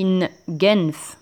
in Genf.